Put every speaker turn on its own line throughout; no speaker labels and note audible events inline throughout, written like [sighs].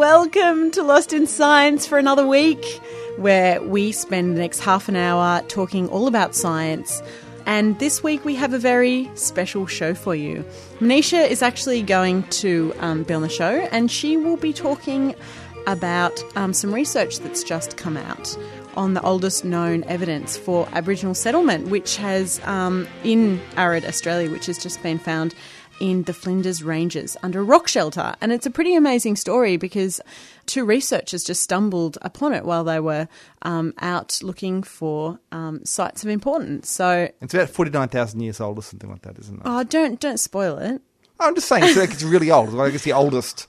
Welcome to Lost in Science for another week, where we spend the next half an hour talking all about science. And this week we have a very special show for you. Manisha is actually going to um, be on the show, and she will be talking about um, some research that's just come out on the oldest known evidence for Aboriginal settlement, which has um, in arid Australia, which has just been found in the Flinders Ranges under a rock shelter. And it's a pretty amazing story because two researchers just stumbled upon it while they were um, out looking for um, sites of importance. So,
It's about 49,000 years old or something like that, isn't it?
oh, don't don't spoil it.
I'm just saying, it's, like it's really old. Like it's the oldest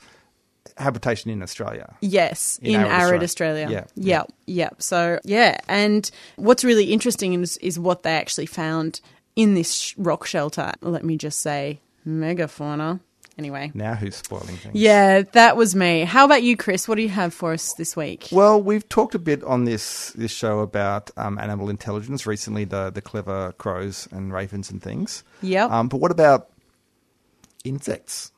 habitation in Australia.
Yes,
In
in,
arid
arid,
Australia.
Australia.
Yeah.
Yep. Yep. So yeah, and what's really interesting is is what they actually found in this sh- rock shelter. Let me just say, megafauna. Anyway.
Now who's spoiling things?
Yeah, that was me. How about you, Chris? What do you have for us this week?
Well, we've talked a bit on this this show about um, animal intelligence recently, the the clever crows and ravens and things.
Yep.
Um, but what about insects?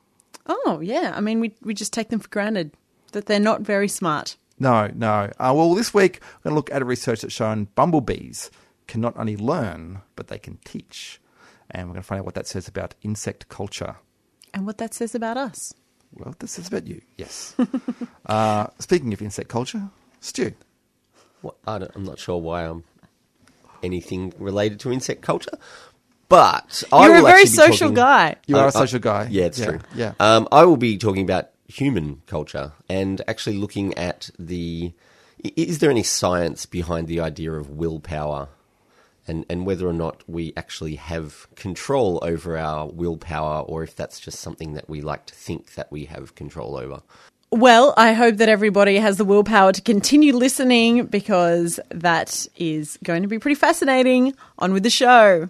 Oh, yeah. I mean, we we just take them for granted that they're not very smart.
No, no. Uh, well, this week we're going to look at a research that's shown bumblebees can not only learn, but they can teach. And we're going to find out what that says about insect culture.
And what that says about us.
Well, this is about you, yes. [laughs] uh, speaking of insect culture, Stu.
Well, I don't, I'm not sure why I'm anything related to insect culture, but I
You're a
will
very social
talking-
guy.
You are
I-
a social
I-
guy.
Yeah, it's
Yeah,
true.
yeah.
Um, I will be talking about human culture and actually looking at the. Is there any science behind the idea of willpower? And, and whether or not we actually have control over our willpower, or if that's just something that we like to think that we have control over.
Well, I hope that everybody has the willpower to continue listening because that is going to be pretty fascinating. On with the show.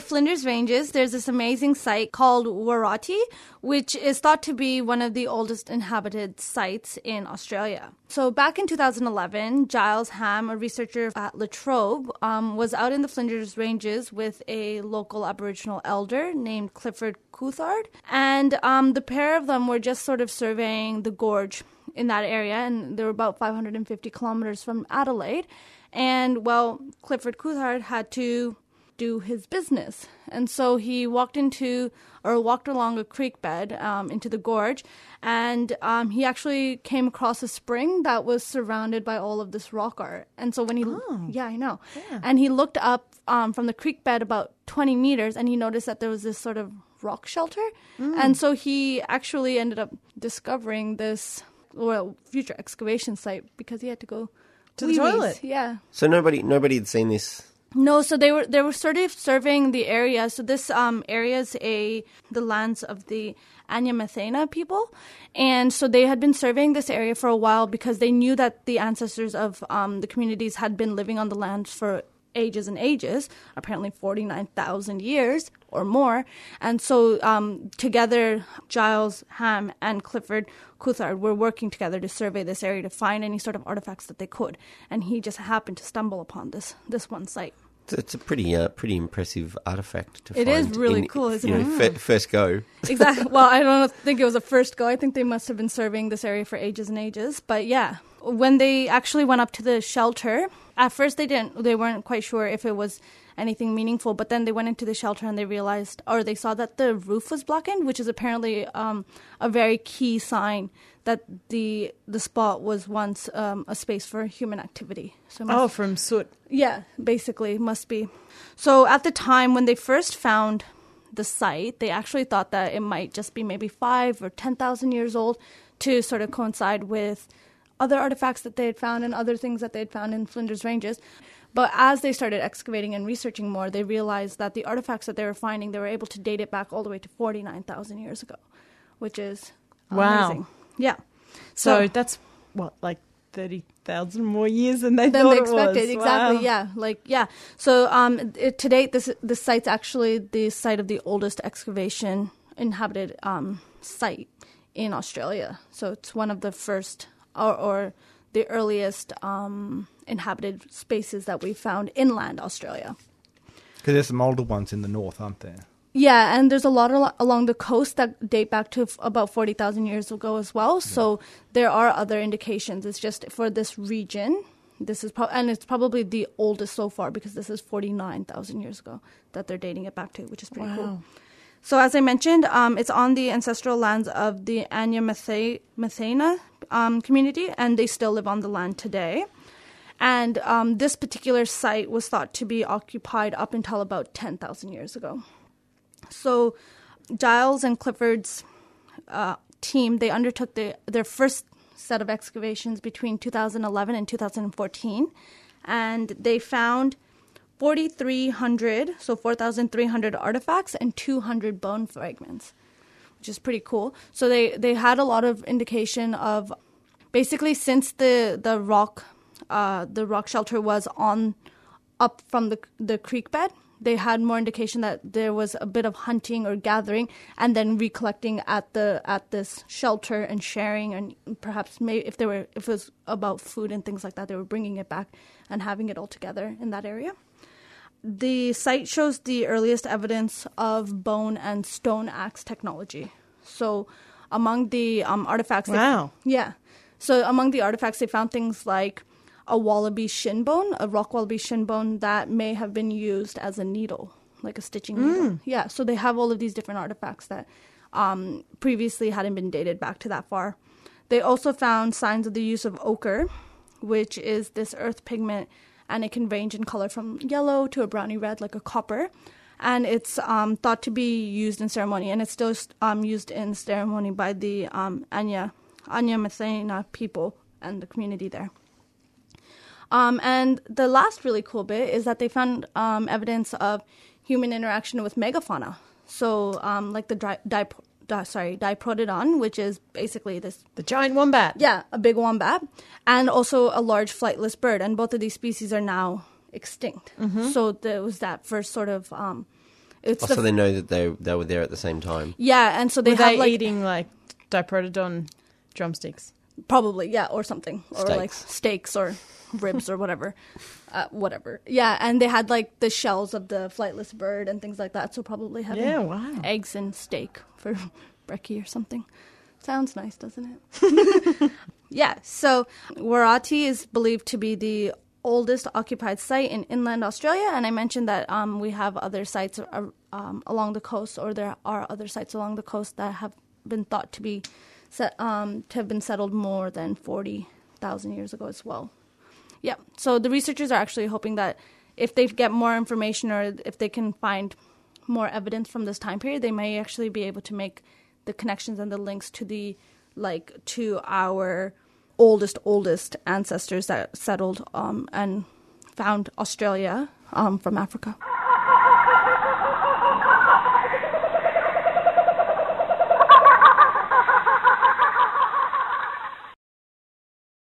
Flinders Ranges, there's this amazing site called Warratyi, which is thought to be one of the oldest inhabited sites in Australia. So, back in 2011, Giles Hamm, a researcher at La Trobe, um, was out in the Flinders Ranges with a local Aboriginal elder named Clifford Coulthard. And um, the pair of them were just sort of surveying the gorge in that area, and they were about 550 kilometers from Adelaide. And, well, Clifford Coulthard had to do his business. And so he walked into or walked along a creek bed um, into the gorge, and um, he actually came across a spring that was surrounded by all of this rock art. And so when he, yeah, I know, and he looked up um, from the creek bed about 20 meters, and he noticed that there was this sort of rock shelter, and so he actually ended up discovering this well future excavation site because he had to go
To the toilet.
Yeah.
So nobody nobody had seen this
No, so they were they were sort of surveying the area. So this um, area is a the lands of the Adnyamathanha people, and so they had been surveying this area for a while because they knew that the ancestors of um, the communities had been living on the land for ages and ages, apparently forty nine thousand years or more, and so um, together Giles Hamm and Clifford Coulthard were working together to survey this area to find any sort of artifacts that they could, and he just happened to stumble upon this this one site.
It's, a pretty uh, pretty impressive artifact to
It
find.
is really
in,
cool, isn't
you know,
it?
fir- first go. [laughs]
Exactly. well, I don't think it was a first go. I think they must have been surveying this area for ages and ages. But yeah, when they actually went up to the shelter, at first they didn't. They weren't quite sure if it was anything meaningful. But then they went into the shelter and they realized, or they saw that the roof was blackened, which is apparently um, a very key sign that the the spot was once um, a space for human activity. So must-
Oh, from soot.
yeah, basically, must be. So at the time when they first found the site, they actually thought that it might just be maybe five or 10,000 years old to sort of coincide with other artifacts that they had found and other things that they had found in Flinders Ranges. But as they started excavating and researching more, they realized that the artifacts that they were finding, they were able to date it back all the way to 49,000 years ago, which is
Wow.
amazing. Yeah.
So,
So-
that's what, like thirty thousand more years than they
than
thought
they
it
expected.
was.
Exactly.
Wow.
Yeah. Like yeah. So um, it, to date, this this site's actually the site of the oldest excavation inhabited um site in Australia. So it's one of the first or, or the earliest um inhabited spaces that we found inland Australia.
Because there's some older ones in the north, aren't there?
Yeah, and there's a lot al- along the coast that date back to f- about 40,000 years ago as well. So there are other indications. It's just for this region, this is pro- and it's probably the oldest so far because this is 49,000 years ago that they're dating it back to, which is pretty cool. So as I mentioned, um, it's on the ancestral lands of the Adnyamathanha um, community, and they still live on the land today. And um, this particular site was thought to be occupied up until about 10,000 years ago. So Giles and Clifford's uh, team they undertook the, their first set of excavations between 2011 and 2014, and they found 4,300, so 4,300 artifacts and 200 bone fragments, which is pretty cool. So they they had a lot of indication of basically since the the rock uh, the rock shelter was on up from the the creek bed they had more indication that there was a bit of hunting or gathering and then recollecting at the at this shelter and sharing and perhaps maybe if there were if it was about food and things like that they were bringing it back and having it all together in that area the site shows the earliest evidence of bone and stone axe technology so among the um, artifacts they-
Wow.
yeah so among the artifacts they found things like a wallaby shin bone, a rock wallaby shin bone that may have been used as a needle, like a stitching needle. Yeah, so they have all of these different artifacts that um, previously hadn't been dated back to that far. They also found signs of the use of ochre, which is this earth pigment, and it can range in color from yellow to a browny red, like a copper. And it's um, thought to be used in ceremony, and it's still um, used in ceremony by the um, Anya Adnyamathanha people and the community there. Um, and the last really cool bit is that they found um, evidence of human interaction with megafauna. So, um, like the di- di- di- sorry diprotodon, which is basically this
The giant wombat.
yeah a big wombat, and also a large flightless bird. And both of these species are now extinct. So there was that first sort of um, it's
Also,
the,
they know that they they were there at the same time.
yeah, and so they
Were
have
they
like
eating like diprotodon drumsticks?
Probably, yeah, or something, or like
Steaks.
steaks or ribs or whatever, [laughs] uh, whatever. Yeah, and they had like the shells of the flightless bird and things like that. So probably having
Yeah, wow.
eggs and steak for [laughs] brekkie or something. Sounds nice, doesn't it? [laughs] yeah. So Warratyi is believed to be the oldest occupied site in inland Australia, and I mentioned that um, we have other sites uh, um, along the coast, or there are other sites along the coast that have been thought to be set, um, to have been settled more than forty thousand years ago as well. Yeah. So the researchers are actually hoping that if they get more information or if they can find more evidence from this time period, they may actually be able to make the connections and the links to the like to our oldest oldest ancestors that settled um, and found Australia um, from Africa.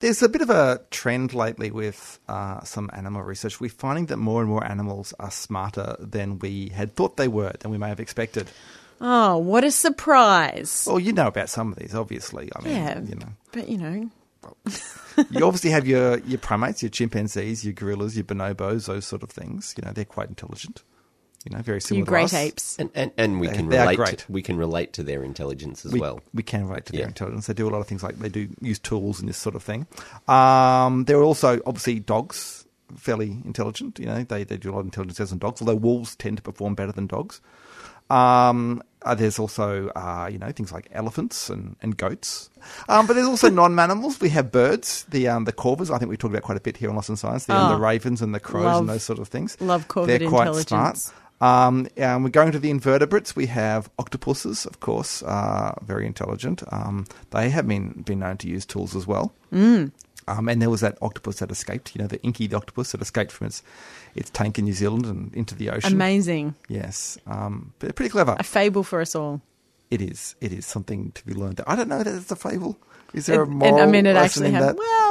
There's a bit of a trend lately with uh, some animal research. We're finding that more and more animals are smarter than we had thought they were, than we may have expected.
Oh, what a surprise!
Well, you know about some of these, obviously. I mean,
yeah,
you know,
but you know,
you obviously have your, your primates, your chimpanzees, your gorillas, your bonobos, those sort of things. You know, they're quite intelligent. You know, very similar
you
to
great
us.
apes.
And and, and we
They-
can
they are
relate.
great.
To, we can relate to their intelligence as
we,
well.
We can relate to their
Yeah.
intelligence. They do a lot of things like they do use tools and this sort of thing. Um, there are also obviously dogs, fairly intelligent. You know, they, they do a lot of intelligence tests on dogs, although wolves tend to perform better than dogs. Um, uh, there's also, uh, you know, things like elephants and, and goats. Um, but there's also [laughs] non-mammals. We have birds, the um, the corvids. I think we talked about quite a bit here on Lost in Science. The,
Oh.
the ravens and the crows
Love-
and those sort of things.
love corvid
They're quite
intelligence.
smart. Um, and we're going to the invertebrates. We have octopuses, of course, uh, very intelligent. Um, they have been, been known to use tools as well. Mm. Um, and there was that octopus that escaped, you know, the Inky the octopus that escaped from its, its tank in New Zealand and into the ocean.
Amazing.
Yes. Um, but pretty clever.
A fable for us all.
It is. It is something to be learned. I don't know that it's a fable. Is there a
It-
moral
and I mean, it actually has.
that?
Well,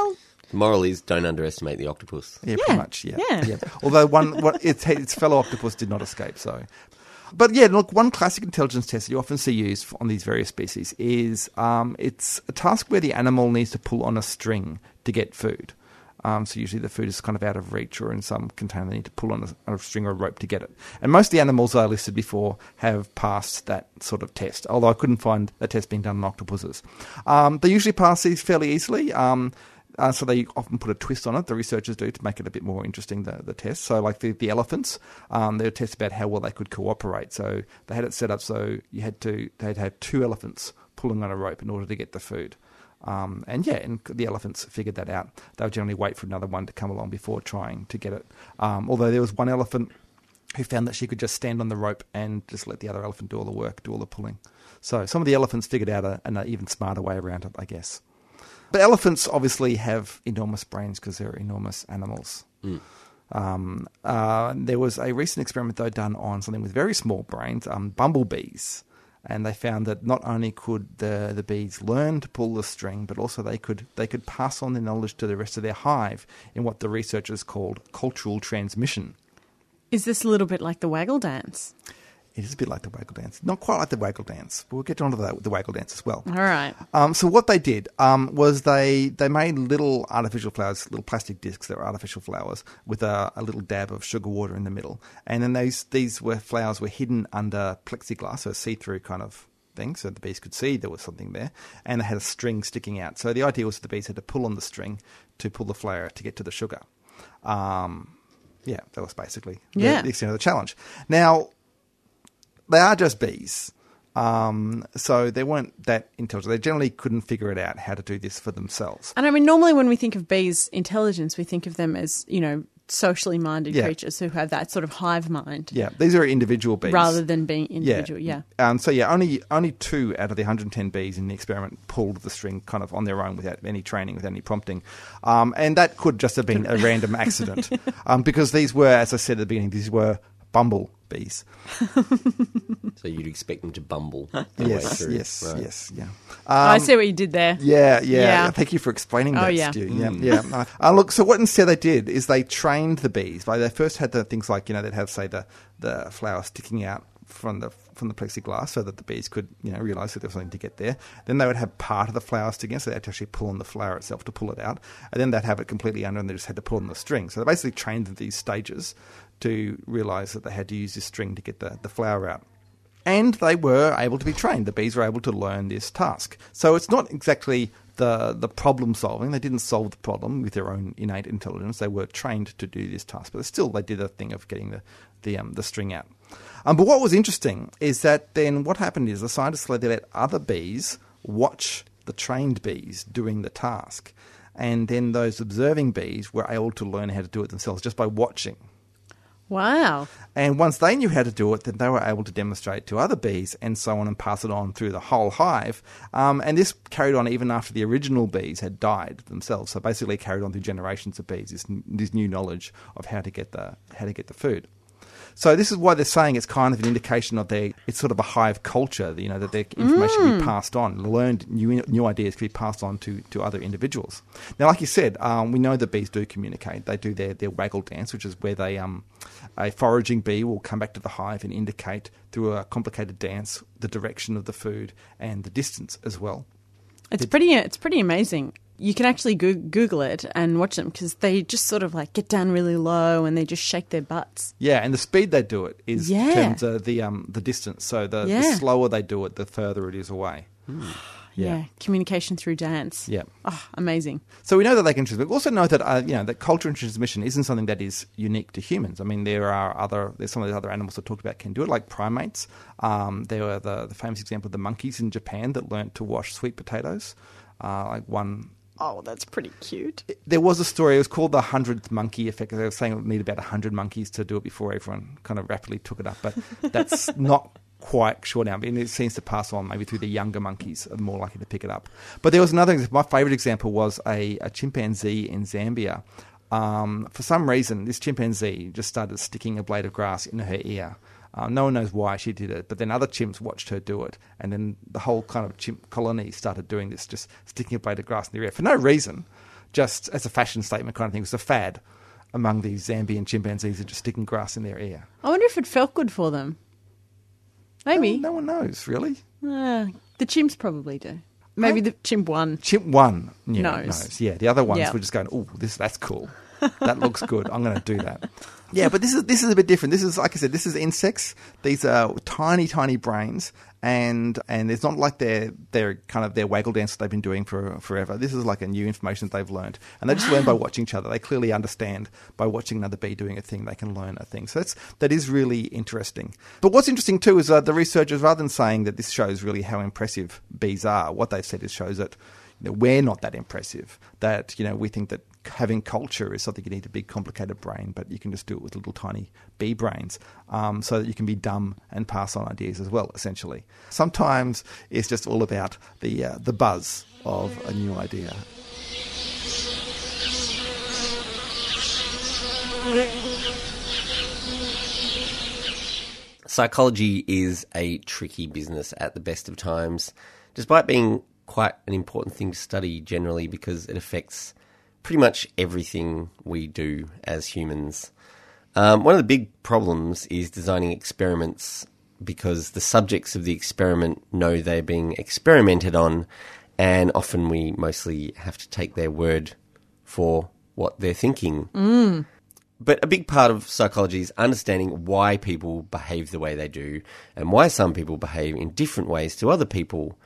The moral is don't underestimate the octopus.
Yeah,
Yeah,
pretty much. Yeah,
yeah.
Although one, what, its, its fellow octopus did not escape. So, but yeah, look, one classic intelligence test that you often see used on these various species is um, it's a task where the animal needs to pull on a string to get food. Um, so usually the food is kind of out of reach or in some container. They need to pull on a, on a string or a rope to get it. And most of the animals I listed before have passed that sort of test. Although I couldn't find a test being done on octopuses. Um, they usually pass these fairly easily. Um, uh, so they often put a twist on it. The researchers do to make it a bit more interesting. The, the test. So like the, the elephants, um, they would test about how well they could cooperate. So they had it set up so you had to they'd have two elephants pulling on a rope in order to get the food. Um, and yeah, and the elephants figured that out. They would generally wait for another one to come along before trying to get it. Um, although there was one elephant who found that she could just stand on the rope and just let the other elephant do all the work, do all the pulling. So some of the elephants figured out a, an even smarter way around it, I guess. But elephants obviously have enormous brains because they're enormous animals. Um, uh, there was a recent experiment though done on something with very small brains, um, bumblebees, and they found that not only could the the bees learn to pull the string, but also they could they could pass on their knowledge to the rest of their hive in what the researchers called cultural transmission.
is this a little bit like the waggle dance?
It is a bit like the waggle dance, not quite like the waggle dance, but we'll get onto that with the waggle dance as well.
All right.
Um, so what they did um, was they they made little artificial flowers, little plastic discs that were artificial flowers with a, a little dab of sugar water in the middle, and then these these were flowers were hidden under plexiglass, so a see through kind of thing, so the bees could see there was something there, and they had a string sticking out. So the idea was that the bees had to pull on the string to pull the flower to get to the sugar. Um, yeah, that was basically the-
Yeah.
the extent of the challenge. Now they are just bees. Um, so they weren't that intelligent. They generally couldn't figure it out how to do this for themselves.
And I mean, normally when we think of bees' intelligence, we think of them as, you know, socially minded
Yeah.
creatures who have that sort of hive mind
Yeah, these are individual bees.
rather than being individual. Yeah.
Um, so yeah, only only two out of the 110 bees in the experiment pulled the string kind of on their own without any training, without any prompting, um, and that could just have been a random accident [laughs] um, because these were, as I said at the beginning, these were bumble bees.
So you'd expect them to bumble [laughs] their
Yes,
through.
yes,
Right.
yes, yeah.
I see what you did there.
Yeah, yeah,
Yeah.
Thank you for explaining
Oh,
that,
yeah.
Stu. Yeah, yeah. Uh, uh, look, so what instead they did is they trained the bees. Like they first had the things like you know they'd have say the the flower sticking out from the from the plexiglass so that the bees could you know realize that there was something to get there. Then they would have part of the flower sticking, out, so they had to actually pull on the flower itself to pull it out, and then they'd have it completely under, and they just had to pull on the string. So they basically trained these stages to realize that they had to use this string to get the, the flower out. And they were able to be trained. The bees were able to learn this task. So it's not exactly the the problem solving. They didn't solve the problem with their own innate intelligence. They were trained to do this task, but still they did a thing of getting the the um, the string out. Um, but what was interesting is that then what happened is the scientists let, let other bees watch the trained bees doing the task, and then those observing bees were able to learn how to do it themselves just by watching.
Wow.
And once they knew how to do it, then they were able to demonstrate to other bees and so on and pass it on through the whole hive. Um, and this carried on even after the original bees had died themselves. So basically, carried on through generations of bees this, this new knowledge of how to get the how to get the food. So this is why they're saying it's kind of an indication of their it's sort of a hive culture, you know, that their information can be passed on, learned new new ideas can be passed on to, to other individuals. Now, like you said, um, we know that bees do communicate. They do their, their waggle dance, which is where they um, a foraging bee will come back to the hive and indicate through a complicated dance the direction of the food and the distance as well.
It's pretty. It's pretty amazing. You can actually go- Google it and watch them because they just sort of like get down really low and they just shake their butts.
Yeah, and the speed they do it is
Yeah.
terms of the um, the distance. So the, the slower they do it, the further it is away. [sighs]
Yeah, communication through dance.
Yeah.
Oh, amazing.
So we know that they can transmit. We also know that uh, you know that culture and transmission isn't something that is unique to humans. I mean, there are other there's some of the other animals that talked about can do it, like primates. Um, there were the, the famous example of the monkeys in Japan that learnt to wash sweet potatoes. Uh, like one
Oh, that's pretty cute.
there was a story. It was called the hundredth monkey effect. They were saying it would need about hundred monkeys to do it before everyone kind of rapidly took it up. But that's [laughs] not quite sure now. Mean, it seems to pass on maybe through the younger monkeys are more likely to pick it up. But there was another. My favourite example was a, a chimpanzee in Zambia. Um, for some reason, this chimpanzee just started sticking a blade of grass in her ear. Uh, no one knows why she did it, but then other chimps watched her do it, and then the whole kind of chimp colony started doing this, just sticking a blade of grass in their ear for no reason, just as a fashion statement kind of thing. It was a fad among these Zambian chimpanzees of just sticking grass in their ear.
I wonder if it felt good for them. Maybe.
No, no one knows really.
Uh, the chimps probably do. Maybe the chimp one.
Chimp one yeah,
Knows.
knows. Yeah, the other ones were just going, "Oh, this that's cool. That looks good. I'm going to do that." Yeah, but this is this is a bit different. This is like I said, this is insects. These are tiny, tiny brains, and and it's not like they're they're kind of their waggle dance that they've been doing for forever. This is like a new information that they've learned, and they just learn by watching each other. They clearly understand by watching another bee doing a thing, they can learn a thing. So that's that is really interesting. But what's interesting too is uh, the researchers, rather than saying that this shows really how impressive bees are, what they've said is shows that you know, we're not that impressive. That you know we think that having culture is something you need a big complicated brain, but you can just do it with little tiny bee brains, um, so that you can be dumb and pass on ideas as well. Essentially, sometimes it's just all about the uh, the buzz of a new idea.
Psychology is a tricky business at the best of times, despite being quite an important thing to study generally because it affects pretty much everything we do as humans. Um, one of the big problems is designing experiments because the subjects of the experiment know they're being experimented on, and often we mostly have to take their word for what they're thinking. But a big part of psychology is understanding why people behave the way they do and why some people behave in different ways to other people.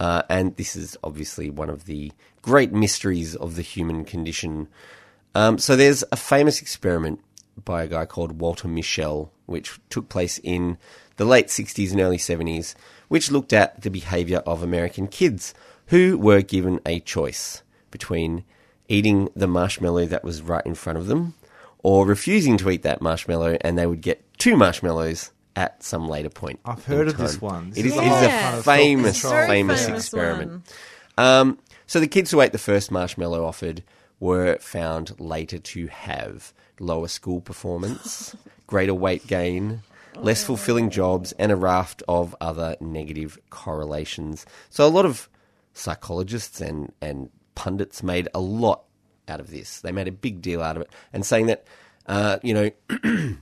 Uh, and this is obviously one of the great mysteries of the human condition. Um, so there's a famous experiment by a guy called Walter Mischel, which took place in the late 60s and early 70s, which looked at the behavior of American kids who were given a choice between eating the marshmallow that was right in front of them or refusing to eat that marshmallow and they would get two marshmallows at some later point.
I've heard of this one.
It
is
is,
the
it is a
of
famous,
self-control.
famous,
Very famous
experiment. Um, so the kids who ate the first marshmallow offered were found later to have lower school performance, [laughs] greater weight gain, less fulfilling jobs, and a raft of other negative correlations. So a lot of psychologists and, and pundits made a lot out of this. They made a big deal out of it and saying that, uh, you know, [clears throat]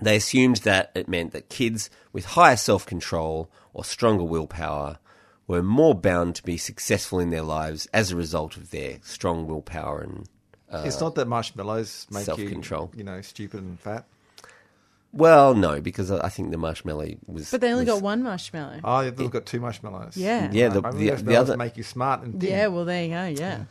they assumed that it meant that kids with higher self control or stronger willpower were more bound to be successful in their lives as a result of their strong willpower and
it's not that marshmallows make
self-control.
you, you know, stupid and fat.
well, no, because I think the marshmallow was.
But they only
was-
got one marshmallow.
Oh, they've got two marshmallows.
Yeah.
Yeah, the- the- the
marshmallows
other-
make you smart and thin.
Yeah, well, there you go. Yeah.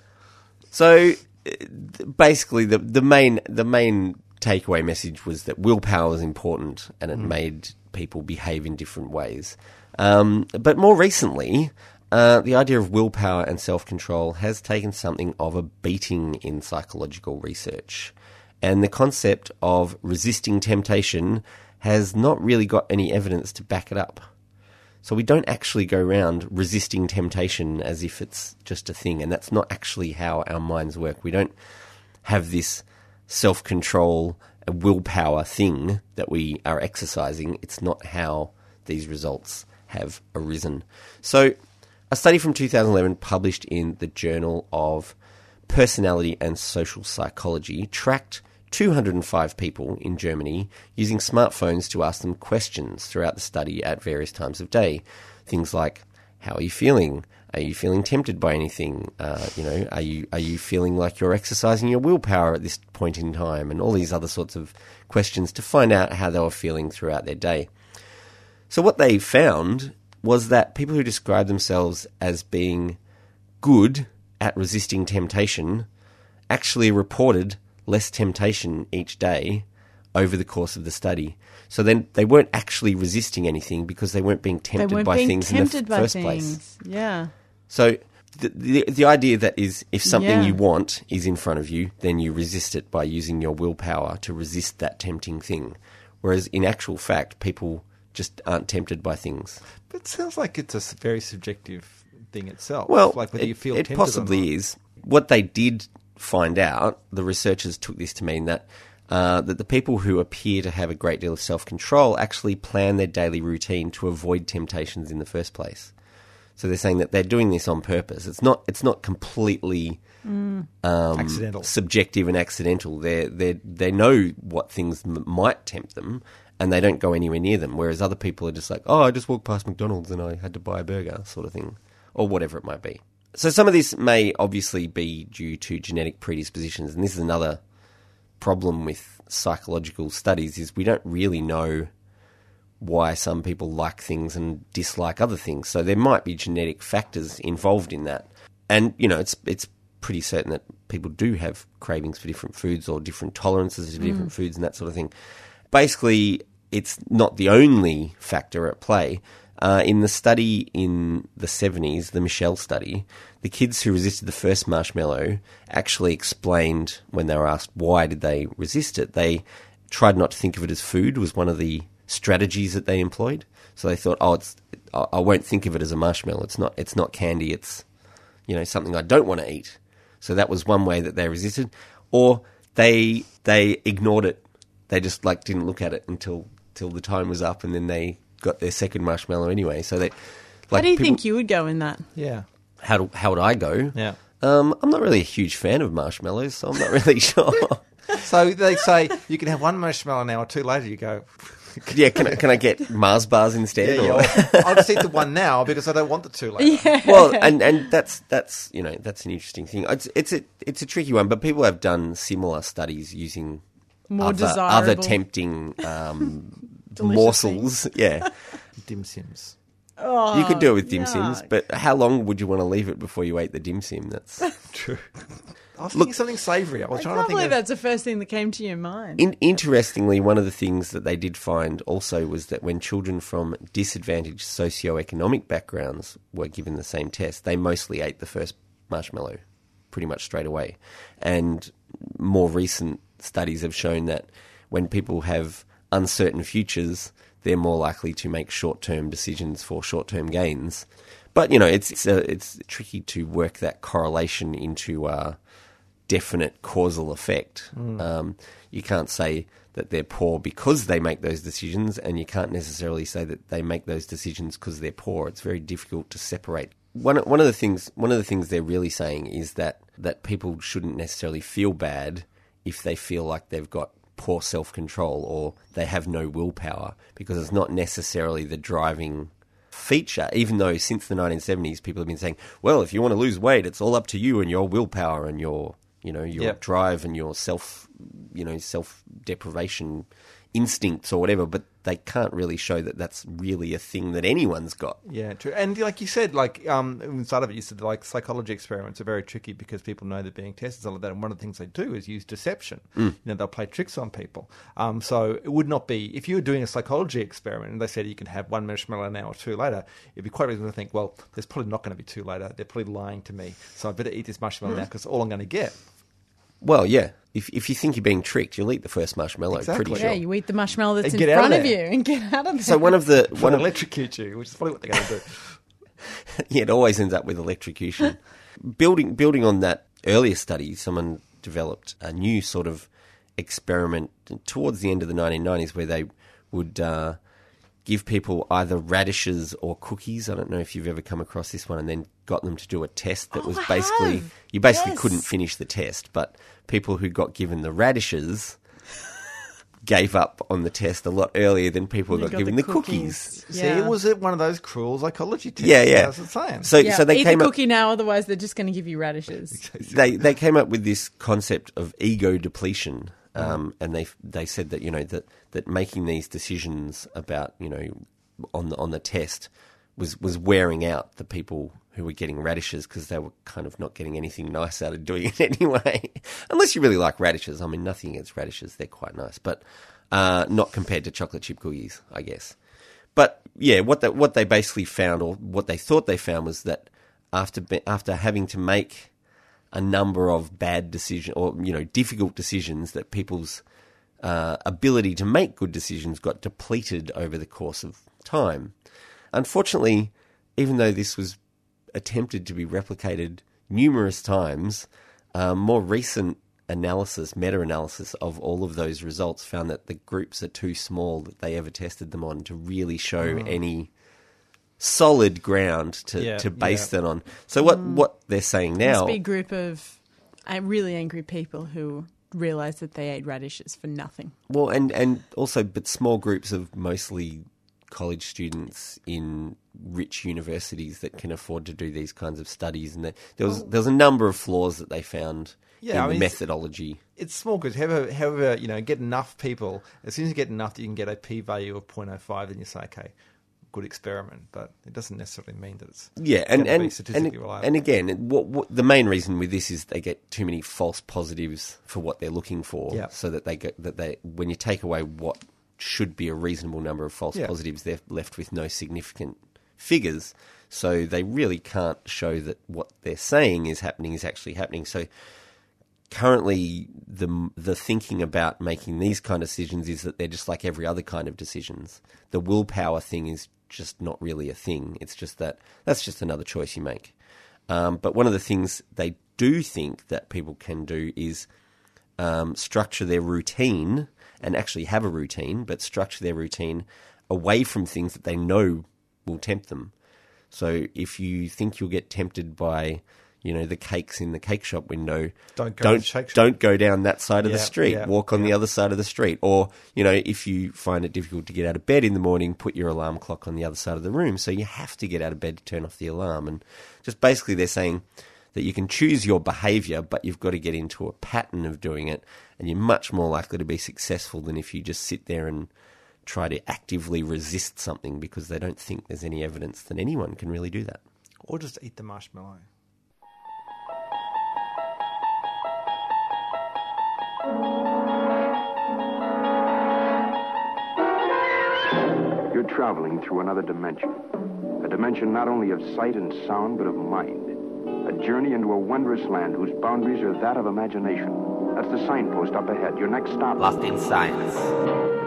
So uh, basically, the the main the main takeaway message was that willpower is important, and it made people behave in different ways. Um, but more recently, uh, the idea of willpower and self control has taken something of a beating in psychological research, and the concept of resisting temptation has not really got any evidence to back it up. So we don't actually go around resisting temptation as if it's just a thing, and that's not actually how our minds work. We don't have this self control, and willpower thing that we are exercising. It's not how these results have arisen. So, a study from 2011 published in the Journal of Personality and Social Psychology tracked 205 people in Germany using smartphones to ask them questions throughout the study at various times of day. Things like, how are you feeling? Are you feeling tempted by anything? Uh, you know, are you are you feeling like you're exercising your willpower at this point in time? And all these other sorts of questions to find out how they were feeling throughout their day. So what they found was that people who describe themselves as being good at resisting temptation actually reported less temptation each day over the course of the study. So then they weren't actually resisting anything because they weren't being tempted
weren't
by
being
things
tempted
in the
by
first
things.
place.
Yeah.
So the, the, the idea that is if something
Yeah.
you want is in front of you, then you resist it by using your willpower to resist that tempting thing. Whereas in actual fact, people just aren't tempted by things.
But it sounds like it's a very subjective thing itself.
Well,
like whether
it,
you feel
it
tempted or
possibly
not.
is. What they did find out, the researchers took this to mean that uh, that the people who appear to have a great deal of self control actually plan their daily routine to avoid temptations in the first place. So they're saying that they're doing this on purpose. It's not. It's not completely um,
Accidental.
subjective and accidental. They they they know what things m- might tempt them, and they don't go anywhere near them. Whereas other people are just like, oh, I just walked past McDonald's and I had to buy a burger, sort of thing, or whatever it might be. So some of this may obviously be due to genetic predispositions, and this is another problem with psychological studies: is we don't really know why some people like things and dislike other things. So there might be genetic factors involved in that. And you know, it's it's pretty certain that people do have cravings for different foods or different tolerances to different mm. foods and that sort of thing. Basically, it's not the only factor at play. Uh, in the study in the 70s, the Mischel study, the kids who resisted the first marshmallow actually explained when they were asked why did they resist it. They tried not to think of it as food was one of the strategies that they employed. So they thought, oh, it's I won't think of it as a marshmallow. It's not. It's not candy. It's you know something I don't want to eat. So that was one way that they resisted, or they they ignored it. They just like didn't look at it until till the time was up, and then they got their second marshmallow anyway. So they.
How do you
people-
think you would go in that?
Yeah.
How do, how would I go?
Yeah.
Um, I'm not really a huge fan of marshmallows, so I'm not really [laughs] sure.
So they say you can have one marshmallow now or two later. You go, [laughs]
yeah, can I, can I get Mars bars instead?
yeah,
or-
yeah, I'll just eat the one now because I don't want the two later. Yeah.
well, and and that's that's you know that's an interesting thing. It's it's a it's a tricky one, but people have done similar studies using
More
other,
desirable.
other tempting um,
Delicious
morsels. Yeah, [laughs]
Dim sims.
Oh,
you could do it with dim oh,
sims,
but how long would you want to leave it before you ate the dim sim? That's [laughs]
True. I was thinking something savoury. I was
I
trying
can't
to think
believe
of.
that's the first thing that came to your mind.
In, interestingly, one of the things that they did find also was that when children from disadvantaged socioeconomic backgrounds were given the same test, they mostly ate the first marshmallow pretty much straight away. And more recent studies have shown that when people have uncertain futures, they're more likely to make short term decisions for short term gains. But, you know, it's, it's, uh, it's tricky to work that correlation into. a definite causal effect. Um, you can't say that they're poor because they make those decisions, and you can't necessarily say that they make those decisions because they're poor. It's very difficult to separate. One one of the things one of the things they're really saying is that that people shouldn't necessarily feel bad if they feel like they've got poor self control or they have no willpower because it's not necessarily the driving feature, even though since the 1970s people have been saying, well, if you want to lose weight, it's all up to you and your willpower and your, you know, your
Yep.
drive and your self, you know, self deprivation instincts or whatever. But they can't really show that that's really a thing that anyone's got.
Yeah, true. And like you said, like um, inside of it, you said like psychology experiments are very tricky because people know they're being tested and all of that. And one of the things they do is use deception. You know, they'll play tricks on people. Um, so it would not be if you were doing a psychology experiment and they said you can have one marshmallow now or two later. It'd be quite reasonable to think, well, there's probably not going to be two later. They're probably lying to me, so I better eat this marshmallow now because all I'm going to get.
Well, yeah. If, if you think you're being tricked, you'll eat the first marshmallow.
Exactly.
Pretty
yeah, you eat the marshmallow that's
And
in
get out of
front of,
there.
you and get out of there.
So one of the
One [laughs]
one of
electrocute you, which is probably what they're going to do. [laughs]
yeah, it always ends up with electrocution. [laughs] building building on that earlier study, someone developed a new sort of experiment towards the end of the 1990s where they would uh, give people either radishes or cookies. I don't know if you've ever come across this one, and then got them to do a test that
Oh,
was
I
basically
have.
you basically
Yes.
couldn't finish the test, but people who got given the radishes. Gave up on the test a lot earlier than people who
You
got, given the cookies.
See,
Yeah.
it was it one of those cruel psychology tests.
Yeah, yeah.
That's what I'm saying.
So,
yeah,
so they
eat
came
the
up.
cookie now, otherwise they're just going to give you radishes. [laughs]
they they came up with this concept of ego depletion, um, and they they said that you know that that making these decisions about you know on the on the test was was wearing out the people who were getting radishes because they were kind of not getting anything nice out of doing it [laughs] anyway. Unless you really like radishes, I mean nothing against radishes; they're quite nice, but uh, not compared to chocolate chip cookies, I guess. But yeah, what they, what they basically found, or what they thought they found, was that after after having to make a number of bad decisions or you know difficult decisions that people's uh, ability to make good decisions got depleted over the course of time. Unfortunately, even though this was attempted to be replicated numerous times, uh, more recent analysis, meta analysis of all of those results found that the groups are too small that they ever tested them on to really show any solid ground to,
Yeah,
to base
yeah.
that on. So what mm. what they're saying now
Must be a group of really angry people who realise that they ate radishes for nothing.
Well, and and also, but small groups of mostly college students in rich universities that can afford to do these kinds of studies, and there there was there was a number of flaws that they found
Yeah,
in
I
the
mean,
methodology.
It's small groups. However, however, you know, get enough people. As soon as you get enough, that you can get a p-value of 0.05, then you say, okay, good experiment. But it doesn't necessarily mean that it's
Yeah, and and
statistically
and,
reliable.
and again, what, what the main reason with this is they get too many false positives for what they're looking for,
Yeah.
so that they get that they when you take away what should be a reasonable number of false
Yeah.
positives, they're left with no significant figures. So they really can't show that what they're saying is happening is actually happening. So currently the the thinking about making these kind of decisions is that they're just like every other kind of decisions. The willpower thing is just not really a thing. It's just that that's just another choice you make. Um, but one of the things they do think that people can do is um, structure their routine and actually have a routine, but structure their routine away from things that they know will tempt them. So if you think you'll get tempted by, you know, the cakes in the cake shop window,
Don't go
don't don't go down that side of the street.
yeah,
Walk on the other side of the street. Or, you know, if you find it difficult to get out of bed in the morning, put your alarm clock on the other side of the room. So you have to get out of bed to turn off the alarm. And just basically they're saying that you can choose your behavior, but you've got to get into a pattern of doing it. And you're much more likely to be successful than if you just sit there and try to actively resist something because they don't think there's any evidence that anyone can really do that.
or just eat the marshmallow.
Traveling through another dimension. A dimension not only of sight and sound, but of mind. A journey into a wondrous land whose boundaries are that of imagination. That's the signpost up ahead. Your next stop.
Lost in Science.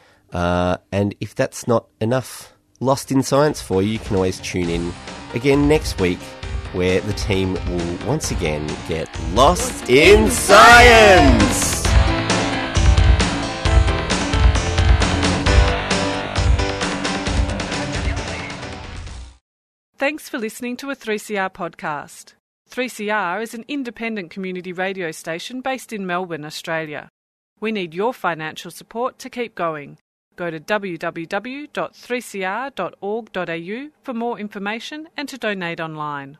Uh, and if that's not enough Lost in Science for you, you can always tune in again next week where the team will once again get lost in science.
Thanks for listening to a 3CR podcast. 3CR is an independent community radio station based in Melbourne, Australia. We need your financial support to keep going. Go to www.3cr.org.au for more information and to donate online.